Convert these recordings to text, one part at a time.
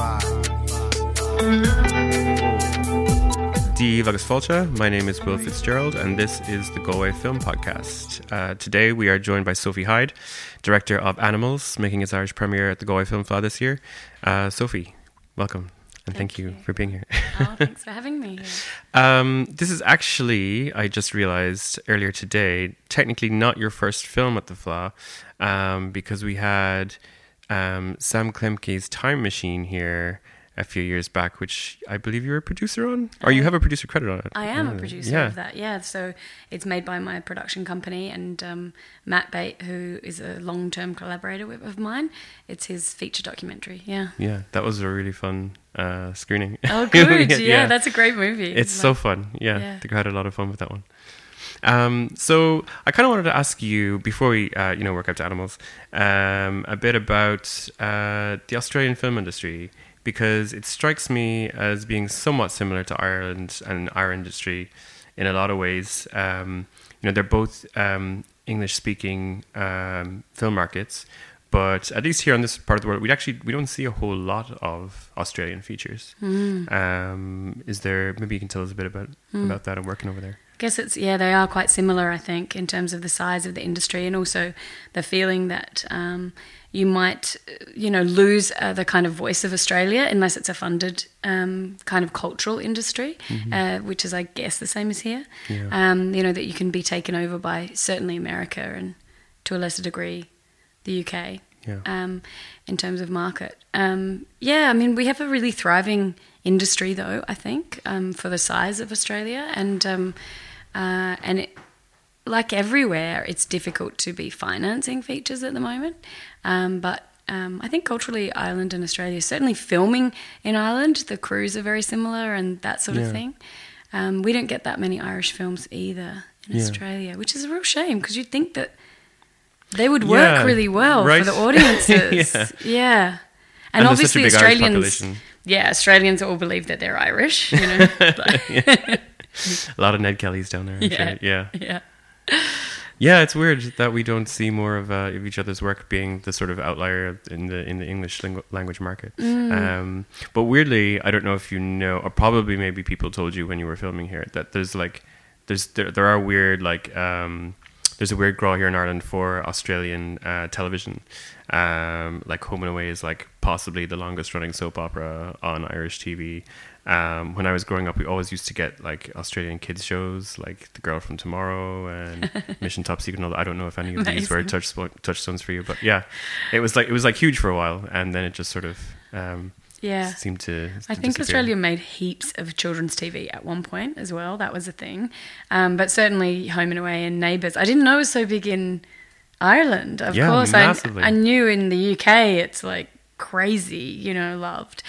Die agus Falcha. My name is Will Fitzgerald, and this is the Galway Film Podcast. Uh, today, we are joined by Sophie Hyde, director of Animals, making its Irish premiere at the Galway Film Festival this year. Uh, Sophie, welcome, and thank, Thank you, you. for being here. Oh, thanks for having me. Um, this is actually, I just realized earlier today, technically not your first film at the Fleadh, um, because we had um, Sam Klemke's Time Machine here a few years back, which I believe you were a producer on, or you have a producer credit on it. I am a producer yeah. of that, yeah. So it's made by my production company and um, Matt Bate, who is a long term collaborator with, of mine. It's his feature documentary, yeah. Yeah, that was a really fun uh, screening. Oh, good. yeah, that's a great movie. it's so fun. Yeah, Yeah. I think I had a lot of fun with that one. Um, so I kind of wanted to ask you before we, uh, you know, work out to animals, um, a bit about uh, the Australian film industry because it strikes me as being somewhat similar to Ireland and our industry in a lot of ways. Um, you know, they're both um, English-speaking um, film markets, but at least here on this part of the world, we actually we don't see a whole lot of Australian features. Um, is there maybe you can tell us a bit about about that and working over there? Guess it's yeah they are quite similar i think in terms of the size of the industry and also the feeling that um, you might you know lose uh, the kind of voice of australia unless it's a funded um, kind of cultural industry uh, which is i guess the same as here Yeah. um, you know that you can be taken over by certainly america and to a lesser degree the uk Yeah. um, in terms of market. Um, yeah, I mean, we have a really thriving industry, though. I think um, for the size of Australia, and um, uh, and it, like everywhere, it's difficult to be financing features at the moment. Um, but um, I think culturally, Ireland and Australia, certainly filming in Ireland, the crews are very similar and that sort Yeah. of thing. Um, we don't get that many Irish films either in Yeah. Australia, which is a real shame because you'd think that they would work Yeah, really well right. for the audiences. Yeah. yeah. And And, there's such a obviously Australians. Yeah, Australians all believe that they're Irish, you know. A lot of Ned Kellys down there. I'm Yeah. sure. Yeah. yeah. Yeah, it's weird that we don't see more of, uh, of each other's work being the sort of outlier in the in the English lingu- language market. Mm. Um, but weirdly, I don't know if you know, or probably maybe people told you when you were filming here that there's like there's there, there are weird like um, there's a weird draw here in Ireland for Australian uh, television. Um, like Home and Away is like possibly the longest running soap opera on Irish TV. Um, when I was growing up, we always used to get like Australian kids shows, like The Girl from Tomorrow and Mission Top Secret. And all. I don't know if any of these were touch touchstones for you, but yeah, it was like it was like huge for a while, and then it just sort of um, Yeah. seemed to. I to think disappear. Australia made heaps of children's TV at one point as well. That was a thing. Um, but certainly Home and Away and Neighbours. I didn't know it was so big in Ireland, of Yeah, course. massively. I, I knew in the UK it's like crazy, you know, loved.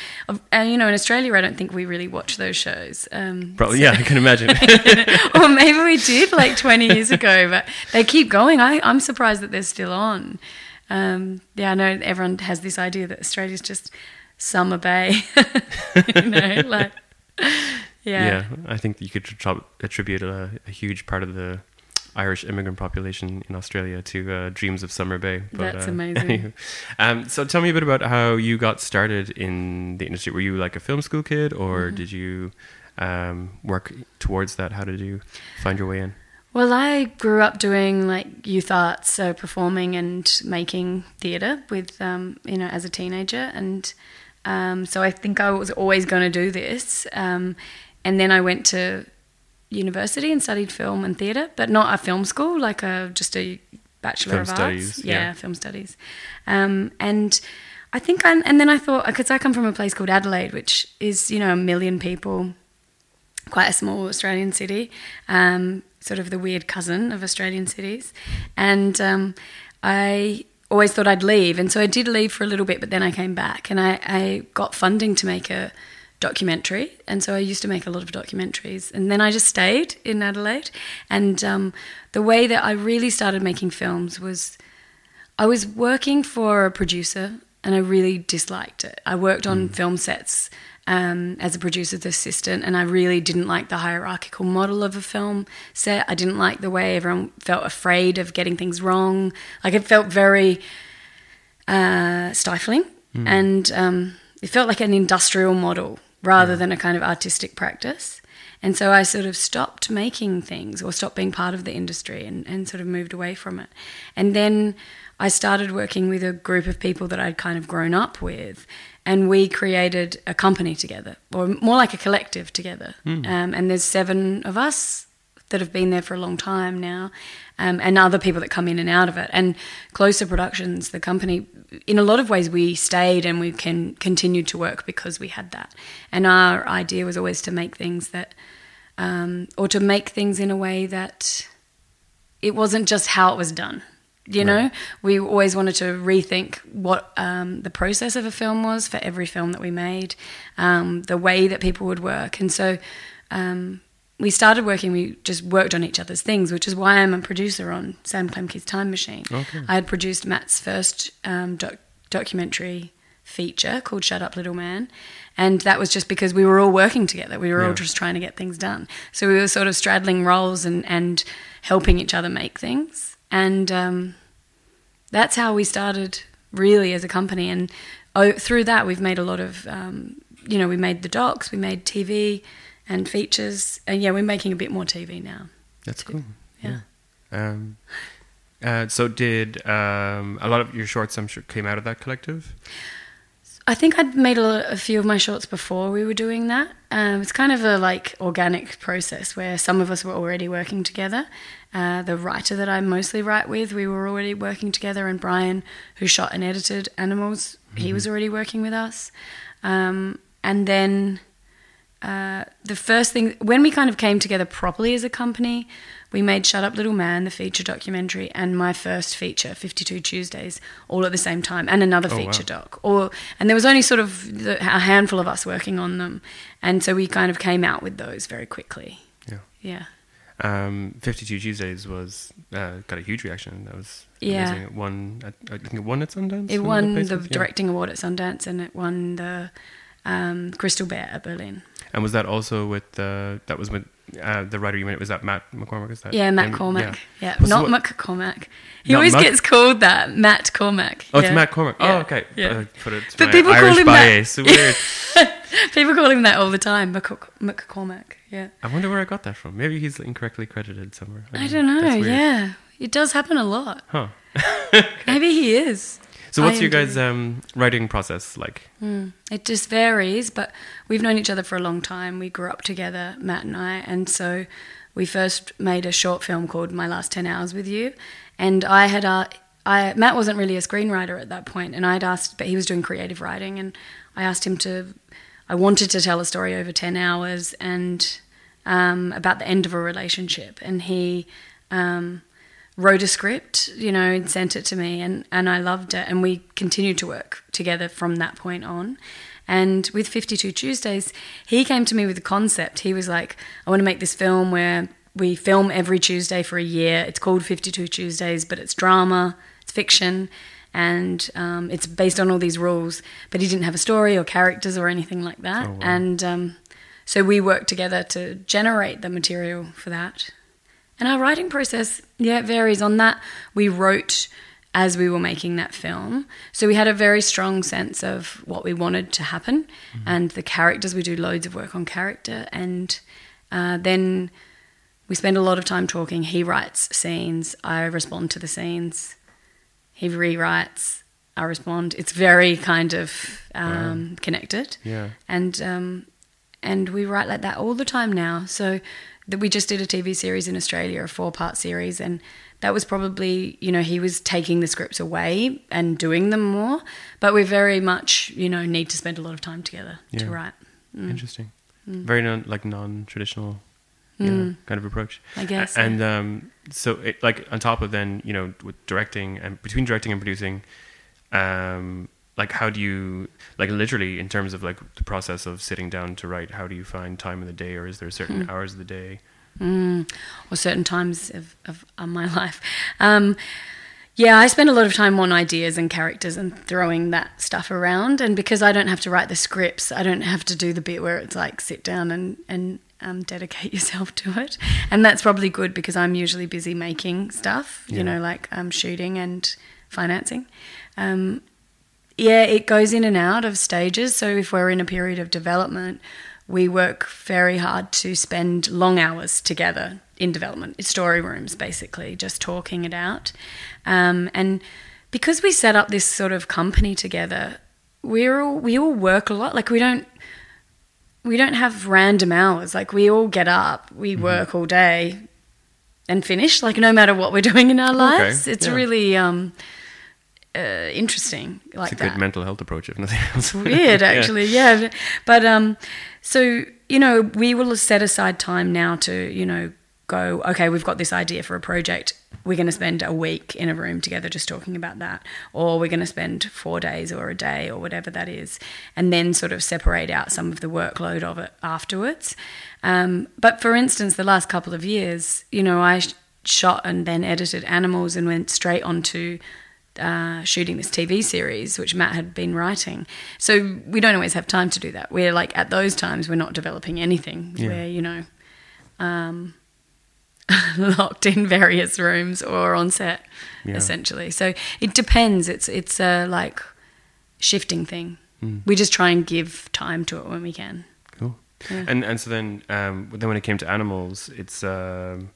And, you know, in Australia, I don't think we really watch those shows. Um, Probably, yeah, I can imagine. or maybe we did like 20 years ago, but they keep going. I, I'm surprised that they're still on. Um, yeah, I know everyone has this idea that Australia's just Summer Bay. you know, like, yeah. yeah, I think you could attribute a, a huge part of the Irish immigrant population in Australia to uh, Dreams of Summer Bay. That's uh, amazing. um, so tell me a bit about how you got started in the industry. Were you like a film school kid, or Mm-hmm. did you um, work towards that? How did you find your way in? Well, I grew up doing like youth arts, so performing and making theatre with, um, you know, as a teenager. And um, so I think I was always going to do this. Um, and then I went to university and studied film and theatre, but not a film school, like a just a bachelor Film of studies, arts. yeah. film studies. Um, and I think, I, and then I thought, because I come from a place called Adelaide, which is you know a million people quite a small Australian city, um, sort of the weird cousin of Australian cities. And um, I always thought I'd leave. And so I did leave for a little bit, but then I came back and I, I got funding to make a documentary. And so I used to make a lot of documentaries. And then I just stayed in Adelaide. And um, the way that I really started making films was I was working for a producer and I really disliked it. I worked on film sets um, as a producer's assistant, and I really didn't like the hierarchical model of a film set. I didn't like the way everyone felt afraid of getting things wrong. Like it felt very uh, stifling, and um, it felt like an industrial model rather than a kind of artistic practice. And so I sort of stopped making things or stopped being part of the industry and, and sort of moved away from it. And then I started working with a group of people that I'd kind of grown up with. And we created a company together, or more like a collective together. Um, and there's seven of us that have been there for a long time now, um, and other people that come in and out of it. And Closer Productions, the company, in a lot of ways, we stayed and we can continued to work because we had that. And our idea was always to make things that, um, or to make things in a way that it wasn't just how it was done. You know, Right. we always wanted to rethink what um, the process of a film was for every film that we made, um, the way that people would work, and so um, we started working. We just worked on each other's things, which is why I'm a producer on Sam Klemke's Time Machine. Okay. I had produced Matt's first um, doc- documentary feature called Shut Up Little Man. And that was just because we were all working together. We were all just trying to get things done. So we were sort of straddling roles and, and helping each other make things. And um, that's how we started really as a company. And oh, through that, we've made a lot of, um, you know, we made the docs, we made TV and features. And yeah, we're making a bit more TV now. That's cool. Yeah. Um, uh, so did um, a lot of your shorts? I'm sure came out of that collective. I think I'd made a, a few of my shorts before we were doing that. Um, it's kind of a like organic process where some of us were already working together. Uh, the writer that I mostly write with, we were already working together, and Brian, who shot and edited Animals, he was already working with us. Um, and then uh, the first thing when we kind of came together properly as a company, we made Shut Up Little Man, the feature documentary, and my first feature, 52 Tuesdays, all at the same time, and another Oh, feature wow. doc. Or and there was only sort of the, a handful of us working on them, and so we kind of came out with those very quickly. Yeah. Yeah. Um, 52 Tuesdays was uh, got a huge reaction. That was Yeah. amazing. It won. At, I think it won at Sundance. It won the? Yeah. directing award at Sundance, and it won the um, Crystal Bear at Berlin. And was that also with the? That was with uh, the writer you meant. Was that Matt McCormack? Is that? Yeah, Matt him? Cormack. Yeah, Was not what- McCormack. He Not always Muck? gets called that, Matt Cormack. Oh, yeah. it's Matt Cormack. Yeah, Oh, okay. Yeah. Uh, put it to But my people call Irish him that. bias. Weird. People call him that all the time, McC- McCormack. Yeah. I wonder where I got that from. Maybe he's incorrectly credited somewhere. I don't know. Yeah, it does happen a lot. Huh. Maybe he is. So what's I your guys' um, writing process like? It just varies, but we've known each other for a long time. We grew up together, Matt and I, and so we first made a short film called My Last Ten Hours with You, and I had uh, I Matt wasn't really a screenwriter at that point, and I'd asked, but he was doing creative writing, and I asked him to. I wanted to tell a story over ten hours and um, about the end of a relationship, and he. Um, wrote a script, you know, and sent it to me, and, and I loved it. And we continued to work together from that point on. And with 52 Tuesdays, he came to me with the concept. He was like, I want to make this film where we film every Tuesday for a year. It's called 52 Tuesdays, but it's drama, it's fiction, and um, it's based on all these rules. But he didn't have a story or characters or anything like that. Oh, wow. And um, so we worked together to generate the material for that. And our writing process, yeah, it varies on that. We wrote as we were making that film. So we had a very strong sense of what we wanted to happen and the characters. We do loads of work on character. And uh, then we spend a lot of time talking. He writes scenes, I respond to the scenes. He rewrites, I respond. It's very kind of um, connected Yeah. and um, and we write like that all the time now. So that we just did a TV series in Australia, a four part series, and that was probably you know he was taking the scripts away and doing them more, but we very much you know need to spend a lot of time together to Yeah. write. Interesting. Mm. Very non like non-traditional yeah, kind of approach. I guess, And um, so, it, like on top of then, you know, with directing and between directing and producing, um, like how do you like literally in terms of like the process of sitting down to write? How do you find time in the day, or is there certain Hmm. hours of the day? or certain times of, of, of my life. Um, yeah, I spend a lot of time on ideas and characters and throwing that stuff around. And because I don't have to write the scripts, I don't have to do the bit where it's like sit down and, and um, dedicate yourself to it. And that's probably good because I'm usually busy making stuff, Yeah. you know, like um, shooting and financing. Um, yeah, it goes in and out of stages. So if we're in a period of development, we work very hard to spend long hours together in development, story rooms, basically, just talking it out. Um, and because we set up this sort of company together, we're all, we all work a lot. Like we don't we don't have random hours. Like we all get up, we Mm-hmm. work all day, and finish. Like no matter what we're doing in our lives, it's yeah. really um, uh, interesting. Like It's a that. good mental health approach, if nothing else. weird actually yeah. But um so you know we will set aside time now to you know go okay we've got this idea for a project. We're going to spend a week in a room together just talking about that. Or we're going to spend four days or a day or whatever that is and then sort of separate out some of the workload of it afterwards. Um, but for instance the last couple of years you know i shot and then edited animals and went straight onto uh, shooting this TV series, which Matt had been writing. So we don't always have time to do that. We're like at those times we're not developing anything. Yeah. We're you know um, locked in various rooms or on set Yeah. essentially. So it depends. It's it's a like shifting thing. Mm. We just try and give time to it when we can. Cool. Yeah. And and so then um, then when it came to animals, it's um,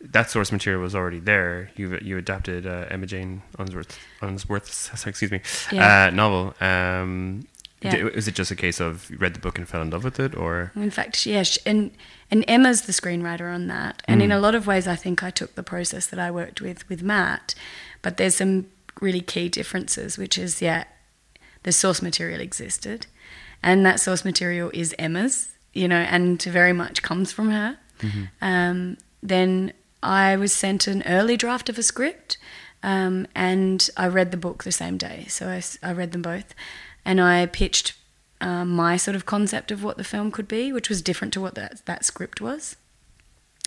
that source material was already there. You you adapted uh, Emma Jane Unsworth Unsworth's excuse me Yeah. uh, novel. Um, Yeah. d- is it just a case of you read the book and fell in love with it, or In fact, yeah, and and Emma's the screenwriter on that. And in Mm. a lot of ways, I think I took the process that I worked with with Matt, but there's some really key differences, which is yeah, the source material existed, and that source material is Emma's, you know, and very much comes from her. Um, then I was sent an early draft of a script, um, and I read the book the same day. So I, I read them both, and I pitched um, my sort of concept of what the film could be, which was different to what that that script was.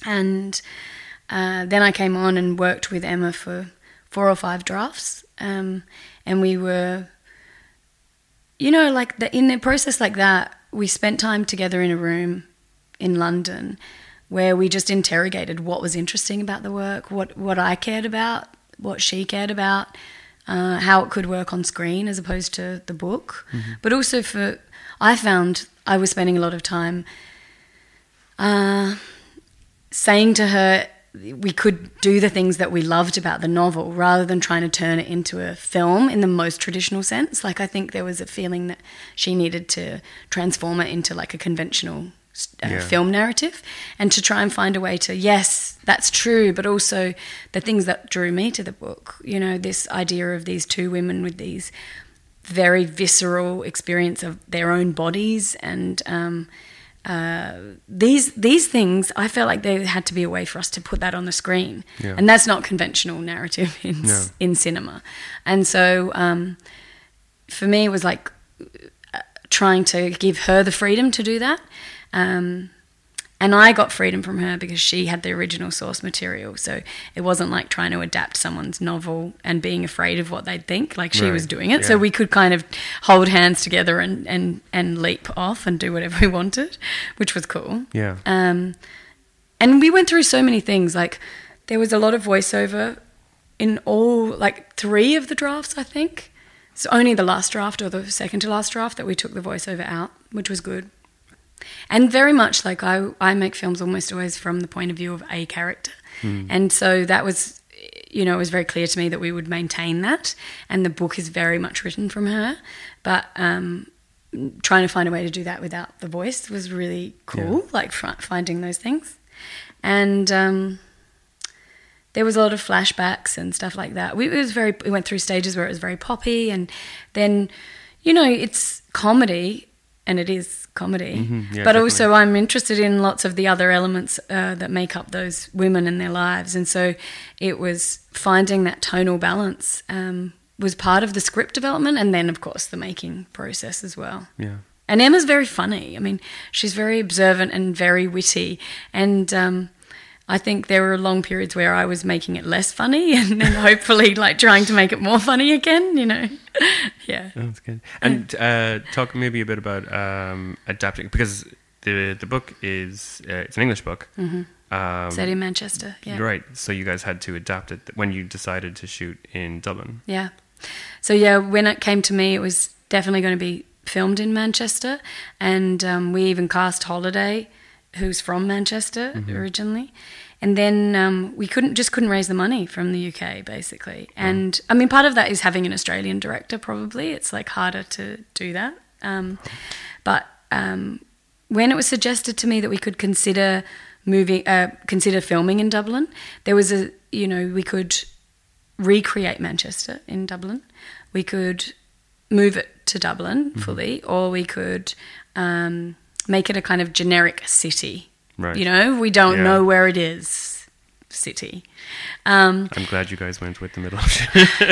And uh, then I came on and worked with Emma for four or five drafts, um, and we were, you know, like the, in a process like that, we spent time together in a room in London where we just interrogated what was interesting about the work, what what I cared about, what she cared about, uh, how it could work on screen as opposed to the book, but also for I found I was spending a lot of time uh, saying to her we could do the things that we loved about the novel rather than trying to turn it into a film in the most traditional sense. Like I think there was a feeling that she needed to transform it into like a conventional uh, Yeah. film narrative and to try and find a way to yes that's true but also the things that drew me to the book you know this idea of these two women with these very visceral experience of their own bodies and um, uh, these these things I felt like there had to be a way for us to put that on the screen Yeah. and that's not conventional narrative in No. in cinema and so um, for me it was like uh, trying to give her the freedom to do that um, and I got freedom from her because she had the original source material. So it wasn't like trying to adapt someone's novel and being afraid of what they'd think. Like she Right, was doing it. So we could kind of hold hands together and, and, and leap off and do whatever we wanted, which was cool. yeah, Um, and we went through so many things. Like there was a lot of voiceover in all, like three of the drafts, I think. It's only the last draft or the second to last draft that we took the voiceover out, which was good. And very much like I, I make films almost always from the point of view of a character. And so that was, you know, it was very clear to me that we would maintain that. And the book is very much written from her. But um, trying to find a way to do that without the voice was really cool, like fi- finding those things. And um, there was a lot of flashbacks and stuff like that. We, it was very, we went through stages where it was very poppy, and then, you know, it's comedy, and it is comedy. Mhm, yeah, but also, I'm interested in lots of the other elements uh, that make up those women and their lives, and so it was finding that tonal balance um, was part of the script development, and then of course the making process as well. yeah. And Emma's very funny. I mean, she's very observant and very witty. And um, I think there were long periods where I was making it less funny and then hopefully like trying to make it more funny again, you know? yeah. That's good. And uh, talk maybe a bit about um, adapting because the the book is uh, it's an English book. Mm-hmm. Um, Set in Manchester. Yeah. Right. So you guys had to adapt it when you decided to shoot in Dublin. Yeah. so yeah, when it came to me, it was definitely going to be filmed in Manchester, and um, we even cast Holliday, who's from Manchester Mm-hmm. originally. And then um, we couldn't just couldn't raise the money from the UK basically, and I mean part of that is having an Australian director. Probably it's like harder to do that, um, but um, when it was suggested to me that we could consider moving, uh, consider filming in Dublin, there was a you know we could recreate Manchester in Dublin, we could move it to Dublin Mm-hmm. fully, or we could um, make it a kind of generic city. Right. You know, we don't Yeah. know where it is. City. Um, I'm glad you guys went with the middle option.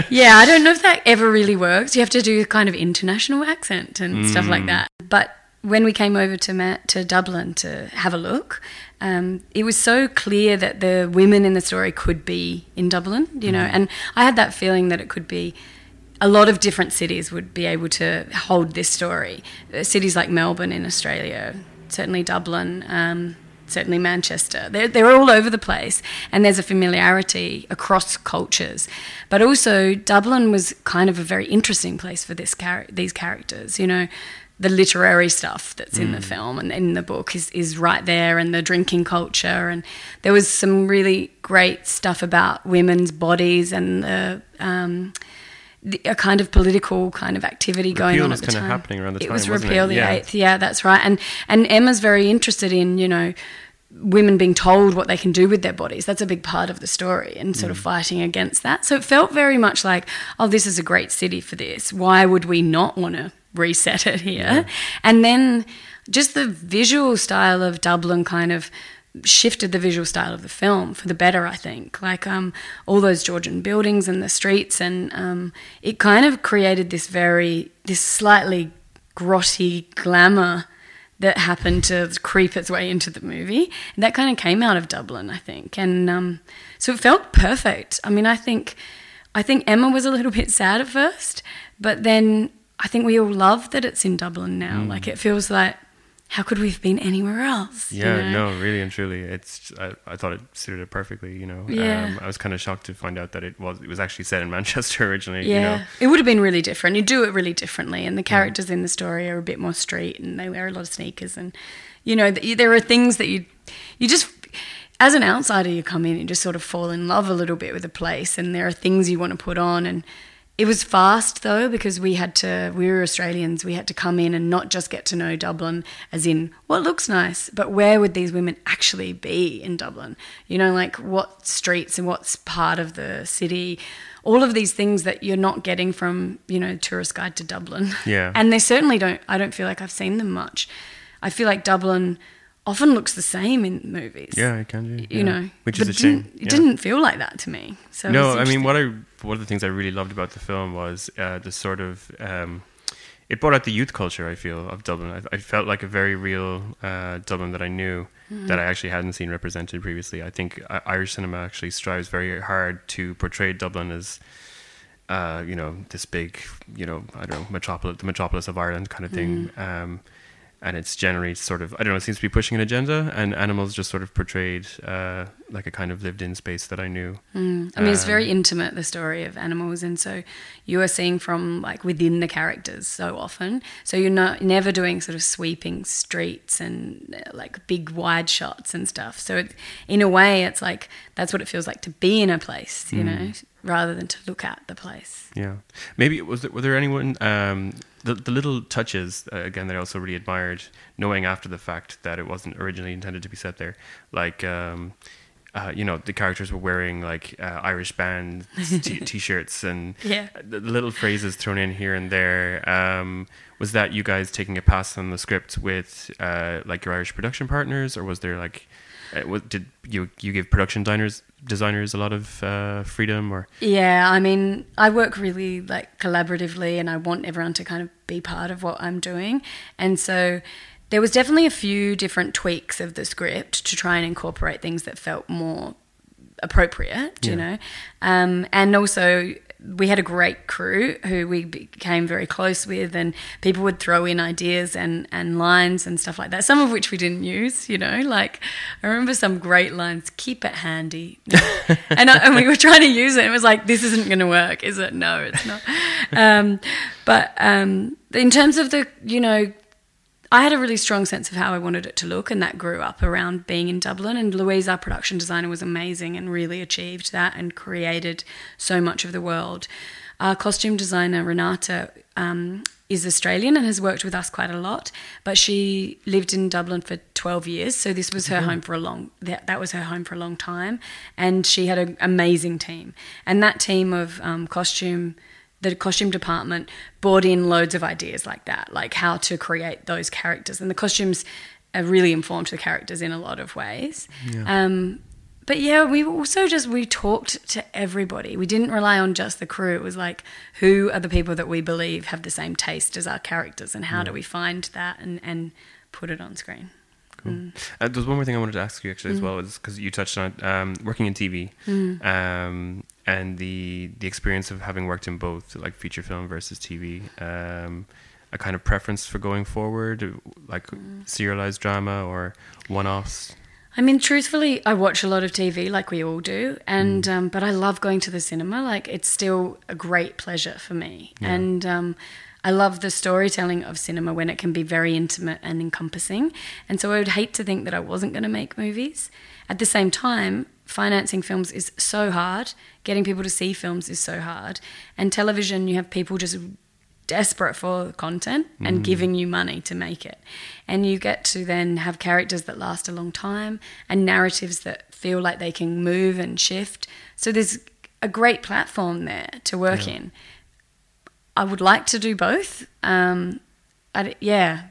yeah, I don't know if that ever really works. You have to do kind of international accent and stuff like that. But when we came over to Ma- to Dublin to have a look, um, it was so clear that the women in the story could be in Dublin, you know, and I had that feeling that it could be. A lot of different cities would be able to hold this story. Uh, Cities like Melbourne in Australia, certainly Dublin, um, certainly Manchester. They're, they're all over the place, and there's a familiarity across cultures. But also, Dublin was kind of a very interesting place for this char- these characters. You know, the literary stuff that's in the film and in the book is, is right there, and the drinking culture. And there was some really great stuff about women's bodies and the. Um, the, a kind of political kind of activity going on was at the time. happening around the it was time, it? repeal the Yeah. eighth. Yeah, that's right. And and Emma's very interested in you know women being told what they can do with their bodies. That's a big part of the story and sort of Mm. fighting against that. So it felt very much like, oh, this is a great city for this. Why would we not want to reset it here? And then just the visual style of Dublin kind of shifted the visual style of the film for the better, I think. Like um, all those Georgian buildings and the streets, and um, it kind of created this very, this slightly grotty glamour that happened to creep its way into the movie. And that kind of came out of Dublin, I think. And um, so it felt perfect. I mean, I think, I think Emma was a little bit sad at first, but then I think we all love that it's in Dublin now. Like it feels like, how could we have been anywhere else? you yeah, know? no, really and truly, it's. I, I thought it suited it perfectly. You know, Yeah. um, I was kind of shocked to find out that it was it was actually set in Manchester originally. Yeah, You know, it would have been really different. You do it really differently, and the characters in the story are a bit more street, and they wear a lot of sneakers, and you know, th- there are things that you you just as an outsider you come in and just sort of fall in love a little bit with a place, and there are things you want to put on, and it was fast though because we had to we were Australians, we had to come in and not just get to know Dublin as in what looks nice, but where would these women actually be in Dublin? You know, like what streets and what's part of the city all of these things that you're not getting from you know tourist guide to dublin Yeah. and they certainly don't i don't feel like i've seen them much i feel like dublin often looks the same in movies yeah, it can do. you yeah. know which but is a it didn't, shame. it yeah. didn't feel like that to me so no, I mean what I one of the things I really loved about the film was uh, the sort of um, it brought out the youth culture. I feel of Dublin. I, I felt like a very real uh, Dublin that I knew Mm-hmm. that I actually hadn't seen represented previously. I think uh, Irish cinema actually strives very hard to portray Dublin as. Uh, you know this big, you know, I don't know, metropolis, the metropolis of Ireland kind of thing, Mm-hmm. um, and it's generally sort of, I don't know, it seems to be pushing an agenda, and Animals just sort of portrayed uh, like a kind of lived-in space that I knew. Mm. I mean, it's very Um, intimate, the story of animals. And so you are seeing from like within the characters so often. So you're not never doing sort of sweeping streets and uh, like big wide shots and stuff. So it, in a way, it's like that's what it feels like to be in a place, you know, rather than to look at the place. Yeah, maybe was there, were there anyone um, the the little touches uh, again that I also really admired, knowing after the fact that it wasn't originally intended to be set there, like. Um, uh, you know the characters were wearing like uh, Irish band t- t-shirts and Yeah. the, the little phrases thrown in here and there. Um, was that you guys taking a pass on the script with uh, like your Irish production partners, or was there like uh, was, did you you give production designers designers a lot of uh, freedom or Yeah, I mean, I work really like collaboratively and I want everyone to kind of be part of what I'm doing. And so there was definitely a few different tweaks of the script to try and incorporate things that felt more appropriate, you know. Um, and also we had a great crew who we became very close with, and people would throw in ideas and, and lines and stuff like that, some of which we didn't use, you know. Like, I remember some great lines keep it handy. and, I, and we were trying to use it, and it was like, this isn't going to work, is it? No, it's not. Um, but um, in terms of the, you know, I had a really strong sense of how I wanted it to look, and that grew up around being in Dublin. And Louise, our production designer, was amazing and really achieved that and created so much of the world. Our costume designer, Renata, um, is Australian and has worked with us quite a lot, but she lived in Dublin for 12 years, so this was her mm-hmm. home for a long that, that was her home for a long time, and she had an amazing team. And that team of um, costume the costume department brought in loads of ideas like that, like how to create those characters. And the costumes are really informed the characters in a lot of ways. Yeah. Um, but yeah, we also just we talked to everybody. We didn't rely on just the crew. It was like, who are the people that we believe have the same taste as our characters, and how yeah. do we find that and and put it on screen? Cool. Mm. Uh, there's one more thing I wanted to ask you actually mm. as well, is because you touched on um, working in TV mm. um, and the the experience of having worked in both, like feature film versus TV. Um, a kind of preference for going forward, like mm. serialized drama or one-offs. I mean, truthfully, I watch a lot of TV, like we all do, and mm. um, but I love going to the cinema. Like it's still a great pleasure for me, yeah. and um, I love the storytelling of cinema when it can be very intimate and encompassing. And so I would hate to think that I wasn't going to make movies. At the same time, financing films is so hard. Getting people to see films is so hard. And television, you have people just desperate for content and mm. giving you money to make it. And you get to then have characters that last a long time and narratives that feel like they can move and shift. So there's a great platform there to work yeah. in. I would like to do both. Um, I, yeah,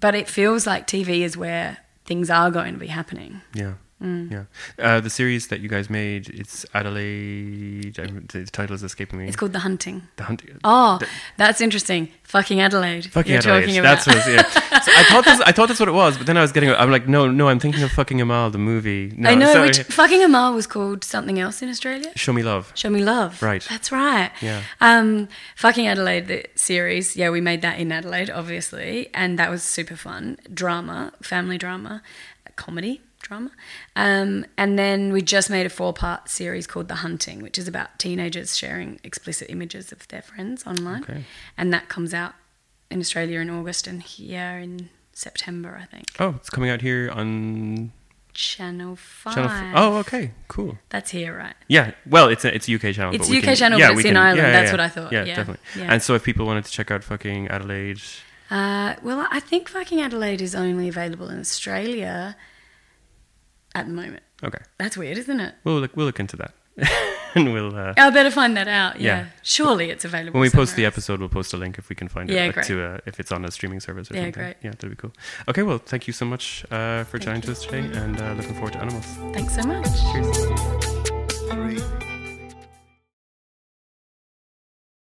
but it feels like TV is where things are going to be happening. Yeah. Mm. Yeah. Uh, the series that you guys made, it's Adelaide. The title is escaping me. It's called The Hunting. The Hunting. Oh, the, that's interesting. Fucking Adelaide. Fucking Adelaide. That's what. Yeah. so I thought this. I thought that's what it was, but then I was getting. I'm like, no, no. I'm thinking of Fucking Amal, the movie. No, I know. Which, Fucking Amal was called something else in Australia. Show Me Love. Show Me Love. Right. That's right. Yeah. Um, Fucking Adelaide, the series. Yeah, we made that in Adelaide, obviously, and that was super fun. Drama, family drama, comedy drama. Um, and then we just made a four part series called The Hunting, which is about teenagers sharing explicit images of their friends online. Okay. And that comes out in Australia in August and here in September, I think. Oh, it's coming out here on Channel Five. Channel f- oh, okay, cool. That's here, right? Yeah. Well, it's a it's a UK channel. It's a UK can, channel, yeah, but it's in Ireland. Yeah, That's yeah, what I thought. Yeah, definitely. And so, if people wanted to check out fucking Adelaide, uh, well, I think fucking Adelaide is only available in Australia at the moment. Okay. That's weird, isn't it? We'll look, we'll look into that. and we'll. Uh, I better find that out. Yeah. yeah. Surely it's available. When we post the episode, we'll post a link if we can find yeah, it. Great. To uh, if it's on a streaming service or yeah, something. Great. Yeah, that'd be cool. Okay, well, thank you so much uh, for joining us today, and uh, looking forward to Animals. Thanks so much. Cheers.